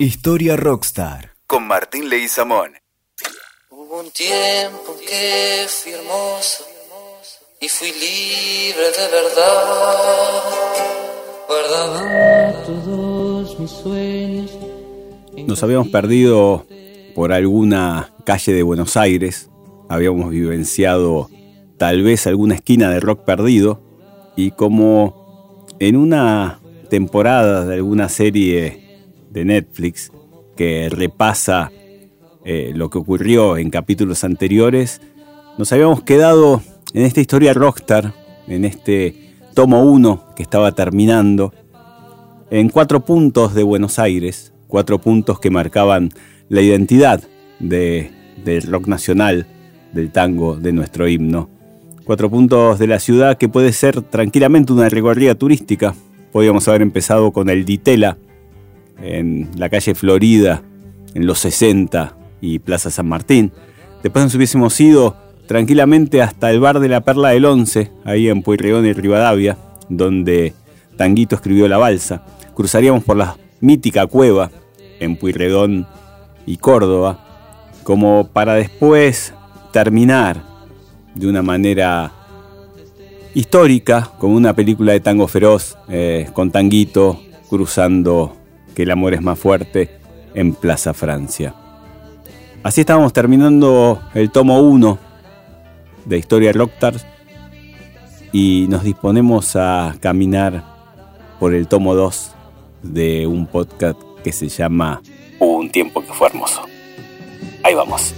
Historia Rockstar con Martín Leguizamón. Hubo un tiempo que fui hermoso y fui libre de verdad. Guardaba todos mis sueños. Nos habíamos perdido por alguna calle de Buenos Aires, habíamos vivenciado tal vez alguna esquina de rock perdido y como en una temporada de alguna serie de Netflix que repasa eh, lo que ocurrió en capítulos anteriores, nos habíamos quedado en esta historia rockstar, en este tomo 1 que estaba terminando, en cuatro puntos de Buenos Aires, cuatro puntos que marcaban la identidad de, del rock nacional, del tango, de nuestro himno. Cuatro puntos de la ciudad que puede ser tranquilamente una recorrida turística. Podríamos haber empezado con el Ditela, en la calle Florida, en los 60 y Plaza San Martín. Después nos hubiésemos ido tranquilamente hasta el bar de la Perla del Once, ahí en Pueyrredón y Rivadavia, donde Tanguito escribió la balsa. Cruzaríamos por la mítica cueva en Pueyrredón y Córdoba, como para después terminar de una manera histórica, como una película de tango feroz, eh, con Tanguito cruzando que el amor es más fuerte en Plaza Francia. Así estábamos terminando el tomo 1 de Historia Rockstars y nos disponemos a caminar por el tomo 2 de un podcast que se llama Un tiempo que fue hermoso. Ahí vamos.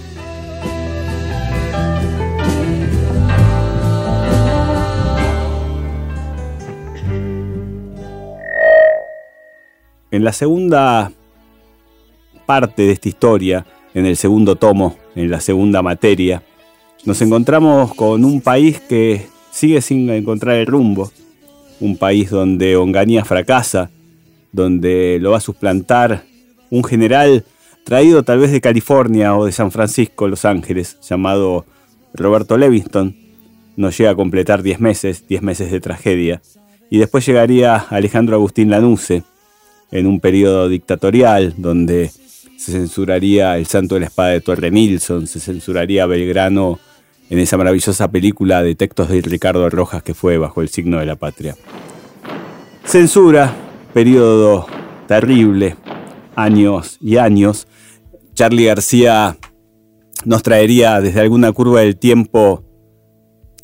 En la segunda parte de esta historia, en el segundo tomo, en la segunda materia, nos encontramos con un país que sigue sin encontrar el rumbo, un país donde Onganía fracasa, donde lo va a suplantar un general traído tal vez de California o de San Francisco, Los Ángeles, llamado Roberto Levingston. Nos llega a completar 10 meses, 10 meses de tragedia. Y después llegaría Alejandro Agustín Lanusse, en un periodo dictatorial donde se censuraría El Santo de la Espada de Torre Nilsson, se censuraría Belgrano en esa maravillosa película de textos de Ricardo Rojas que fue Bajo el signo de la patria. Censura, periodo terrible, años y años. Charlie García nos traería desde alguna curva del tiempo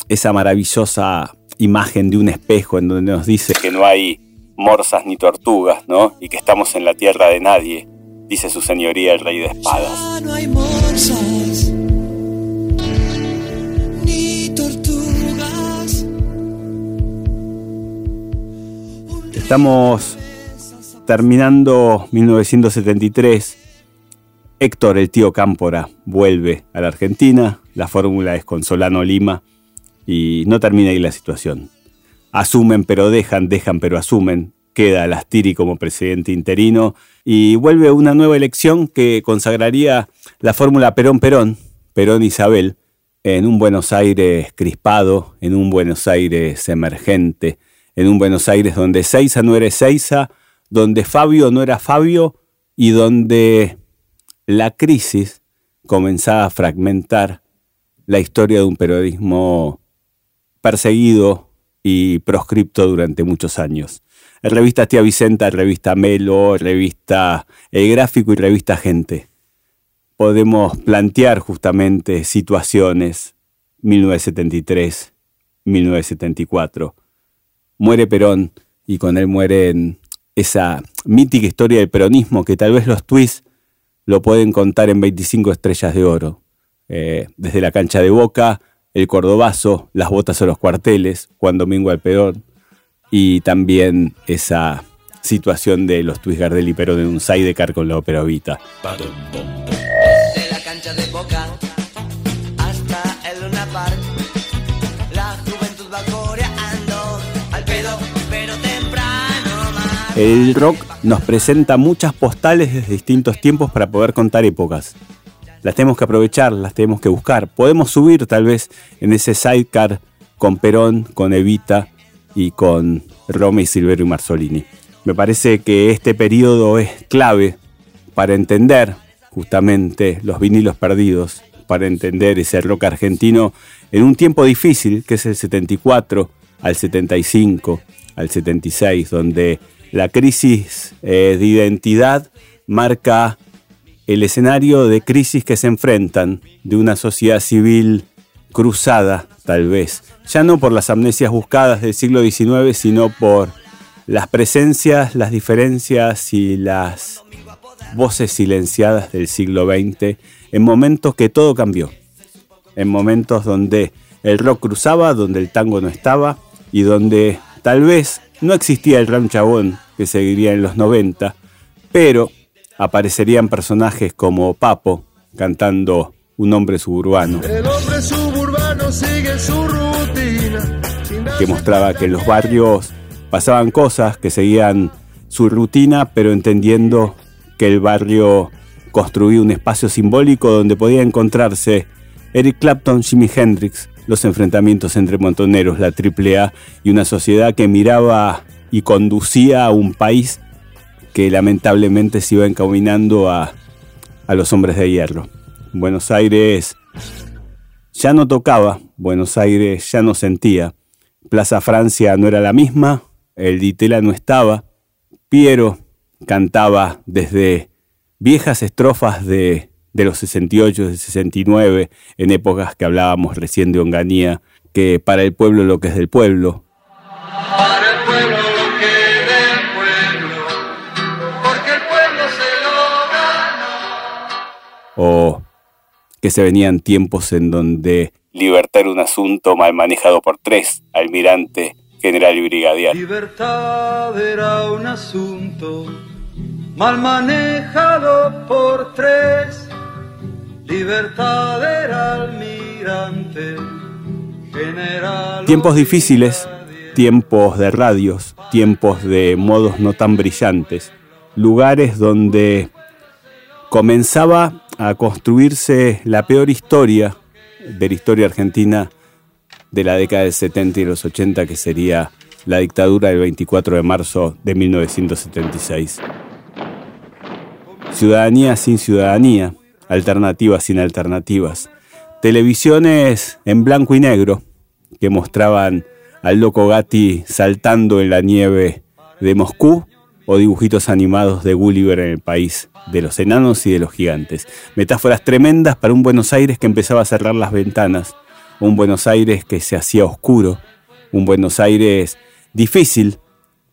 esa maravillosa imagen de un espejo en donde nos dice que no hay morsas ni tortugas, ¿no? Y que estamos en la tierra de nadie, dice su señoría el rey de espadas. no hay morsas ni tortugas. Estamos terminando 1973. Héctor, el tío Cámpora, vuelve a la Argentina. La fórmula es con Solano Lima y no termina ahí la situación. Asumen pero dejan, dejan pero asumen. Queda Lastiri como presidente interino y vuelve una nueva elección que consagraría la fórmula Perón-Perón, Perón-Isabel, en un Buenos Aires crispado, en un Buenos Aires emergente, en un Buenos Aires donde Seiza no era Ezeiza, donde Fabio no era Fabio y donde la crisis comenzaba a fragmentar la historia de un periodismo perseguido y proscripto durante muchos años. Revista Tía Vicenta, revista Melo, revista El Gráfico y revista Gente. Podemos plantear justamente situaciones 1973, 1974. Muere Perón y con él mueren esa mítica historia del peronismo que tal vez los twists lo pueden contar en 25 estrellas de oro. Eh, desde la cancha de Boca, el Cordobazo, las botas o los cuarteles, Juan Domingo Alpeón, y también esa situación de los twists Gardel y Perón en un sidecar con la ópera Vita. De la cancha de boca hasta el Luna Park. La juventud va coreando al pedo, pero temprano más. El rock nos presenta muchas postales desde distintos tiempos para poder contar épocas. Las tenemos que aprovechar, las tenemos que buscar. Podemos subir tal vez en ese sidecar con Perón, con Evita y con Rome y Silverio y Marzolini. Me parece que este periodo es clave para entender justamente los vinilos perdidos, para entender ese rock argentino en un tiempo difícil, que es el 74 al 75, al 76, donde la crisis eh, de identidad marca el escenario de crisis que se enfrentan de una sociedad civil cruzada, tal vez, ya no por las amnesias buscadas del siglo XIX, sino por las presencias, las diferencias y las voces silenciadas del siglo XX en momentos que todo cambió, en momentos donde el rock cruzaba, donde el tango no estaba y donde tal vez no existía el gran chabón que seguiría en los 90, pero aparecerían personajes como Papo cantando Un hombre suburbano. El hombre suburbano sigue su rutina. Que mostraba que en los barrios pasaban cosas, que seguían su rutina, pero entendiendo que el barrio construía un espacio simbólico donde podía encontrarse Eric Clapton, Jimi Hendrix, los enfrentamientos entre montoneros, la AAA y una sociedad que miraba y conducía a un país que lamentablemente se iba encaminando a, a los hombres de hierro. Buenos Aires ya no tocaba, Buenos Aires ya no sentía, Plaza Francia no era la misma, el Ditela no estaba, Piero cantaba desde viejas estrofas de, de los 68, de 69, en épocas que hablábamos recién de Onganía, que para el pueblo lo que es del pueblo. O que se venían tiempos en donde libertad era un asunto mal manejado por tres, almirante, general y brigadier. Libertad era un asunto mal manejado por tres. Libertad era almirante, general. Tiempos difíciles, tiempos de radios, tiempos de modos no tan brillantes, lugares donde comenzaba a construirse la peor historia de la historia argentina de la década del 70 y los 80, que sería la dictadura del 24 de marzo de 1976. Ciudadanía sin ciudadanía, alternativas sin alternativas. Televisiones en blanco y negro que mostraban al loco Gatti saltando en la nieve de Moscú o dibujitos animados de Gulliver en el país de los enanos y de los gigantes. Metáforas tremendas para un Buenos Aires que empezaba a cerrar las ventanas, un Buenos Aires que se hacía oscuro, un Buenos Aires difícil,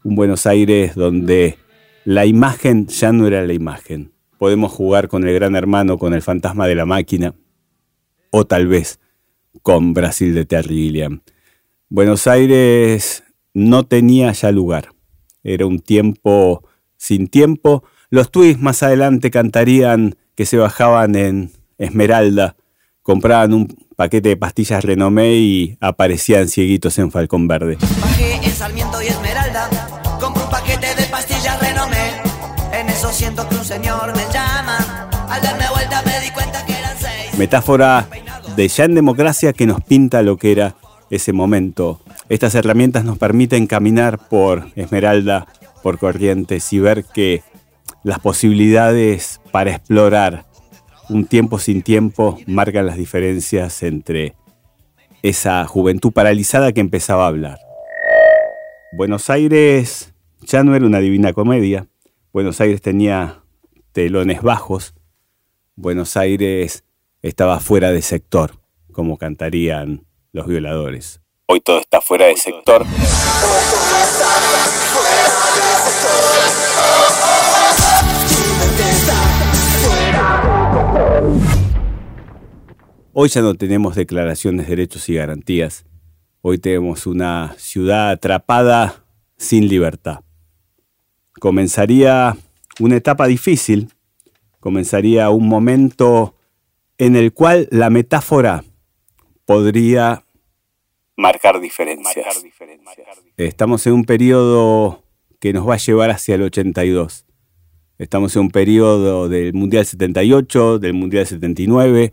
un Buenos Aires donde la imagen ya no era la imagen. Podemos jugar con el gran hermano, con el fantasma de la máquina, o tal vez con Brasil de Terry Gilliam. Buenos Aires no tenía ya lugar. Era un tiempo sin tiempo. Los tweets más adelante cantarían que se bajaban en Esmeralda, compraban un paquete de pastillas Renomé y aparecían cieguitos en Falcón Verde. Bajé en Sarmiento y Esmeralda, compré un paquete de pastillas Renomé. En eso siento que un señor me llama. Al darme vuelta me di cuenta que eran seis. Metáfora de ya en democracia que nos pinta lo que era ese momento. Estas herramientas nos permiten caminar por Esmeralda, por Corrientes y ver que las posibilidades para explorar un tiempo sin tiempo marcan las diferencias entre esa juventud paralizada que empezaba a hablar. Buenos Aires ya no era una divina comedia. Buenos Aires tenía telones bajos. Buenos Aires estaba fuera de sector, como cantarían los violadores. Hoy todo está fuera de sector. Hoy ya no tenemos declaraciones de derechos y garantías. Hoy tenemos una ciudad atrapada sin libertad. Comenzaría una etapa difícil, comenzaría un momento en el cual la metáfora podría marcar diferencias. Estamos en un periodo que nos va a llevar hacia el 82. Estamos en un periodo del Mundial 78, del Mundial 79,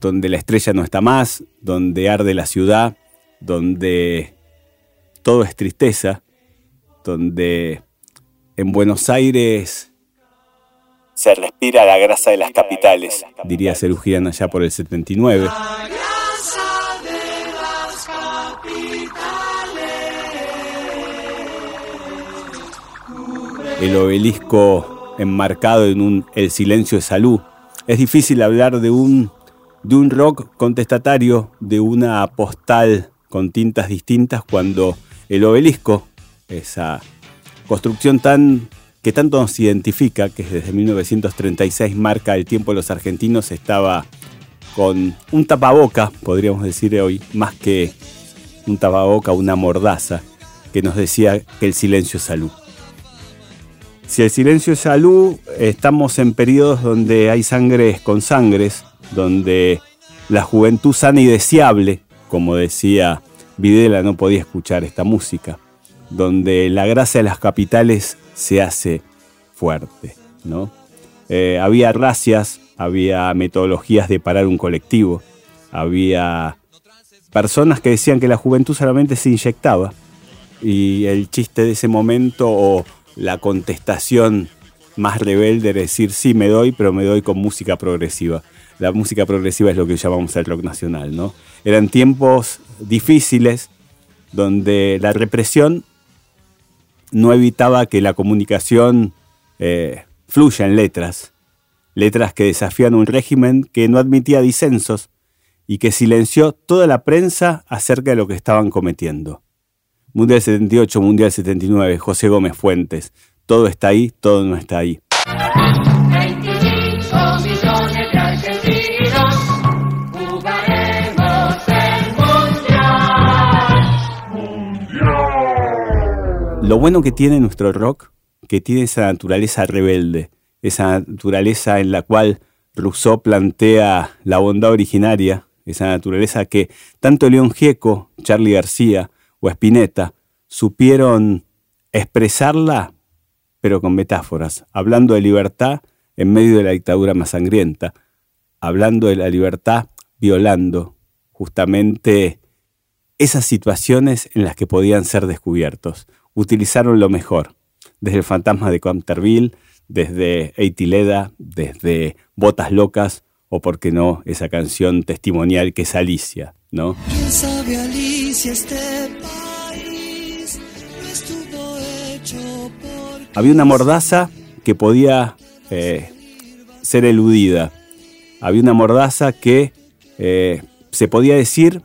donde la estrella no está más, donde arde la ciudad, donde todo es tristeza, donde en Buenos Aires se respira la grasa de las capitales, diría Serú Girán allá por el 79. El obelisco enmarcado en un El silencio de salud. Es difícil hablar de un, de un rock contestatario, de una postal con tintas distintas cuando el obelisco, esa construcción tan que tanto nos identifica, que desde 1936 marca el tiempo de los argentinos, estaba con un tapaboca, podríamos decir hoy, más que un tapaboca, una mordaza, que nos decía que el silencio es salud. Si el silencio es salud, estamos en periodos donde hay sangres con sangres, donde la juventud sana y deseable, como decía Videla, no podía escuchar esta música, donde la grasa de las capitales se hace fuerte, ¿no? Eh, había racias, había metodologías de parar un colectivo, había personas que decían que la juventud solamente se inyectaba y el chiste de ese momento la contestación más rebelde era decir sí me doy, pero me doy con música progresiva. La música progresiva es lo que llamamos el rock nacional, ¿no? Eran tiempos difíciles donde la represión no evitaba que la comunicación eh, fluya en letras, letras que desafían un régimen que no admitía disensos y que silenció toda la prensa acerca de lo que estaban cometiendo. Mundial 78, Mundial 79, José Gómez Fuentes, todo está ahí, todo no está ahí. Lo bueno que tiene nuestro rock, que tiene esa naturaleza rebelde, esa naturaleza en la cual Rousseau plantea la bondad originaria, esa naturaleza que tanto León Gieco, Charlie García o Spinetta supieron expresarla, pero con metáforas, hablando de libertad en medio de la dictadura más sangrienta, hablando de la libertad violando justamente esas situaciones en las que podían ser descubiertos utilizaron lo mejor, desde el fantasma de Canterville, desde Eitileda, desde Botas Locas, o por qué no, esa canción testimonial que es Alicia, ¿no? ¿Quién sabe, Alicia, este Había una mordaza que podía eh, ser eludida. Había una mordaza que eh, se podía decir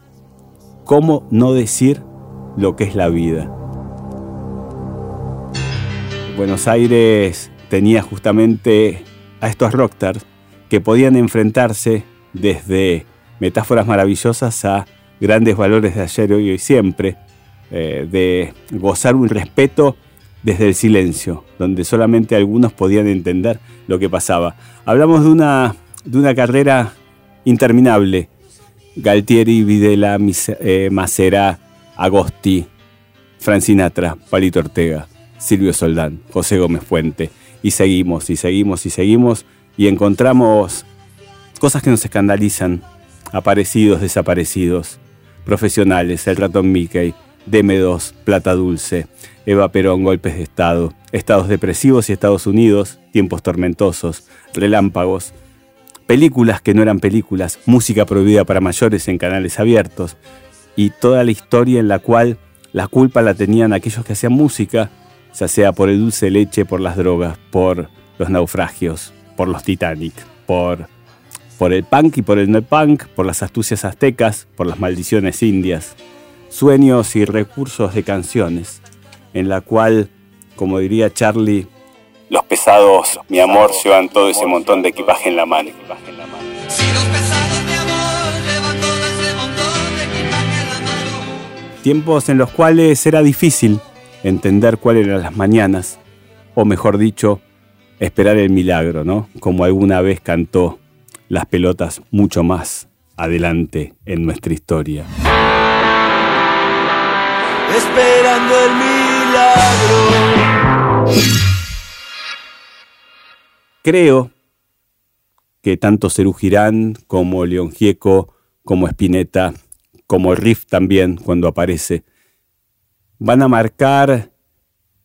cómo no decir lo que es la vida. Buenos Aires tenía justamente a estos rockstars que podían enfrentarse desde metáforas maravillosas a grandes valores de ayer, hoy y siempre, eh, de gozar un respeto desde el silencio, donde solamente algunos podían entender lo que pasaba. Hablamos de una, de una carrera interminable. Galtieri, Videla, eh, Macera, Agosti, Francinatra, Palito Ortega. Silvio Soldán, José Gómez Fuente. Y seguimos, y seguimos, y seguimos, y encontramos cosas que nos escandalizan, aparecidos, desaparecidos, profesionales, el ratón Mickey, DM2, Plata Dulce, Eva Perón, golpes de Estado, estados depresivos y Estados Unidos, tiempos tormentosos, relámpagos, películas que no eran películas, música prohibida para mayores en canales abiertos, y toda la historia en la cual la culpa la tenían aquellos que hacían música ya sea por el dulce leche, por las drogas, por los naufragios, por los Titanic, por, por el punk y por el no punk, por las astucias aztecas, por las maldiciones indias, sueños y recursos de canciones, en la cual, como diría Charlie, los pesados, mi amor, llevan todo ese montón de equipaje en la mano. Si los pesados, mi amor, llevan todo ese montón de equipaje en la mano. Tiempos en los cuales era difícil entender cuáles eran las mañanas, o mejor dicho, esperar el milagro, ¿no? Como alguna vez cantó las pelotas mucho más adelante en nuestra historia. Esperando el milagro. Creo que tanto Cerú Girán como León Gieco, como Spinetta, como Riff también, cuando aparece, van a marcar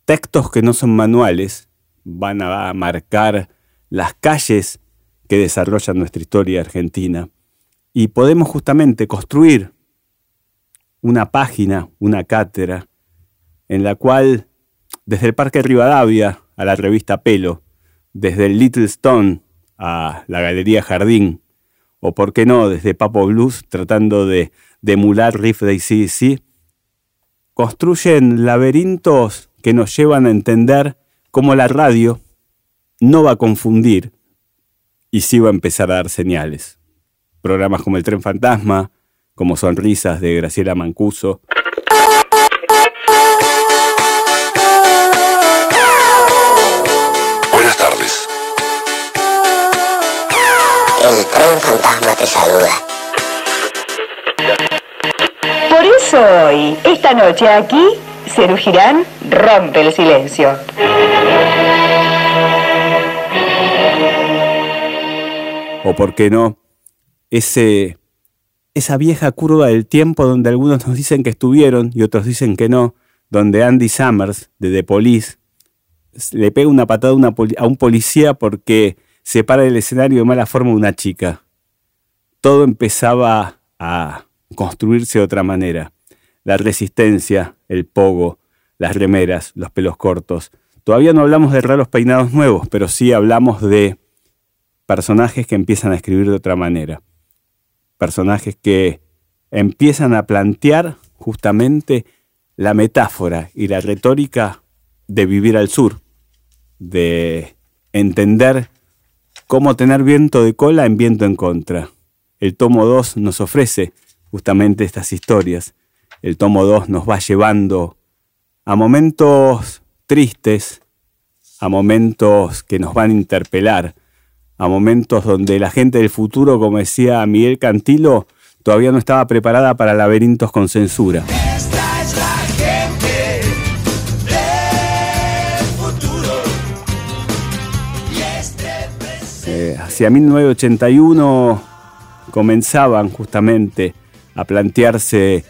textos que no son manuales, van a marcar las calles que desarrollan nuestra historia argentina. Y podemos justamente construir una página, una cátedra, en la cual desde el Parque Rivadavia a la revista Pelo, desde el Little Stone a la Galería Jardín, o por qué no, desde Papo Blues, tratando de, emular riff de ACDC, construyen laberintos que nos llevan a entender cómo la radio no va a confundir y sí va a empezar a dar señales. Programas como El Tren Fantasma, como Sonrisas de Graciela Mancuso. El tren fantasma te saluda. Por eso hoy, esta noche aquí, Cerú rompe el silencio. O por qué no, ese, esa vieja curva del tiempo donde algunos nos dicen que estuvieron y otros dicen que no, donde Andy Summers, de The Police, le pega una patada a un policía porque se para del escenario de mala forma una chica. Todo empezaba a construirse de otra manera. La resistencia, el pogo, las remeras, los pelos cortos. Todavía no hablamos de raros peinados nuevos, pero sí hablamos de personajes que empiezan a escribir de otra manera. Personajes que empiezan a plantear justamente la metáfora y la retórica de vivir al sur, de entender cómo tener viento de cola en viento en contra. El tomo 2 nos ofrece justamente estas historias. El tomo 2 nos va llevando a momentos tristes, a momentos que nos van a interpelar, a momentos donde la gente del futuro, como decía Miguel Cantilo, todavía no estaba preparada para laberintos con censura. Hacia 1981 comenzaban justamente a plantearse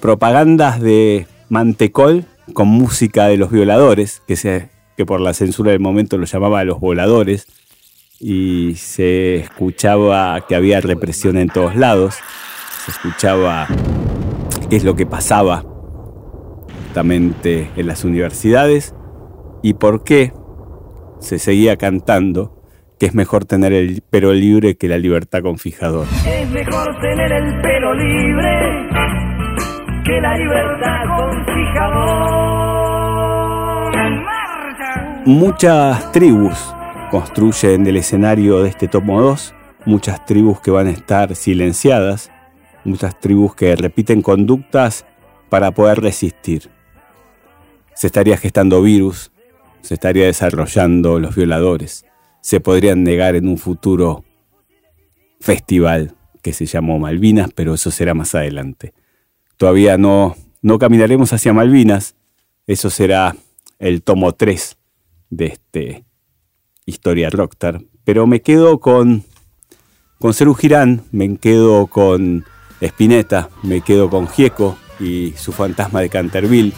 propagandas de mantecol con música de los violadores, que, que por la censura del momento lo llamaba los voladores, y se escuchaba que había represión en todos lados, se escuchaba qué es lo que pasaba justamente en las universidades y por qué se seguía cantando que es mejor tener el pelo libre que la libertad con fijador. Es mejor tener el pelo libre que la libertad con fijador. Muchas tribus construyen el escenario de este tomo 2, muchas tribus que van a estar silenciadas, muchas tribus que repiten conductas para poder resistir. Se estaría gestando virus, se estaría desarrollando los violadores, se podrían negar en un futuro festival que se llamó Malvinas, pero eso será más adelante. Todavía no, no caminaremos hacia Malvinas, eso será el tomo 3 de este Historia Rockstar, pero me quedo con con Girán, me quedo con Spinetta, me quedo con Gieco y su fantasma de Canterville.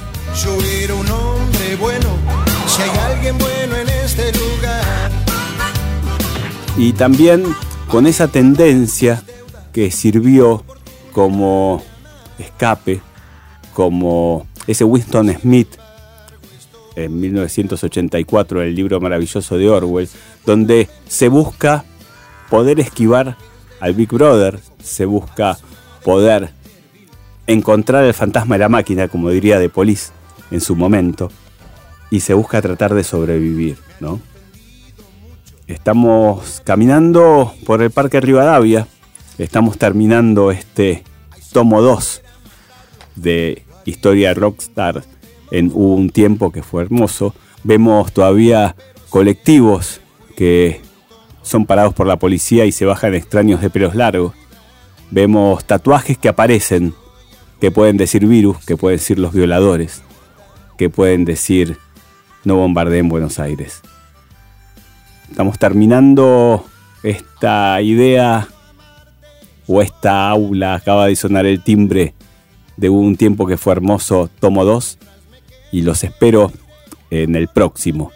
Y también con esa tendencia que sirvió como escape, como ese Winston Smith en 1984, el libro maravilloso de Orwell, donde se busca poder esquivar al Big Brother, se busca poder encontrar el fantasma de la máquina, como diría De Police en su momento, y se busca tratar de sobrevivir, ¿no? Estamos caminando por el Parque Rivadavia. Estamos terminando este tomo 2 de Historia Rockstar en Hubo un tiempo que fue hermoso. Vemos todavía colectivos que son parados por la policía y se bajan extraños de pelos largos. Vemos tatuajes que aparecen, que pueden decir virus, que pueden decir los violadores, que pueden decir no bombardeen Buenos Aires. Estamos terminando esta idea o esta aula. Acaba de sonar el timbre de un tiempo que fue hermoso, tomo 2. Y los espero en el próximo,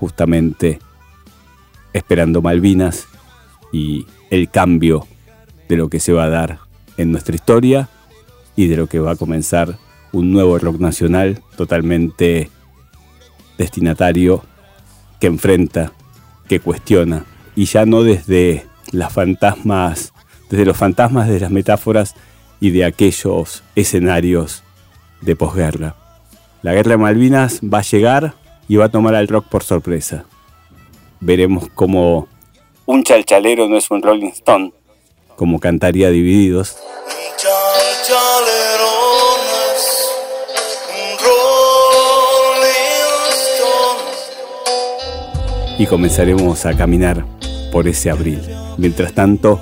justamente esperando Malvinas y el cambio de lo que se va a dar en nuestra historia y de lo que va a comenzar un nuevo rock nacional totalmente destinatario que enfrenta, que cuestiona y ya no desde las fantasmas, desde los fantasmas de las metáforas y de aquellos escenarios de posguerra. La guerra de Malvinas va a llegar y va a tomar al rock por sorpresa. Veremos cómo un chalchalero no es un Rolling Stone, como cantaría Divididos. Y comenzaremos a caminar por ese abril. Mientras tanto,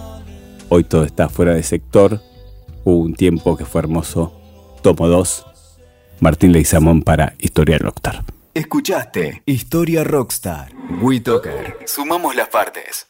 hoy todo está fuera de sector. Hubo un tiempo que fue hermoso. Tomo 2. Martín Leizamón para Historia Rockstar. Escuchaste Historia Rockstar. WeToker. Sumamos las partes.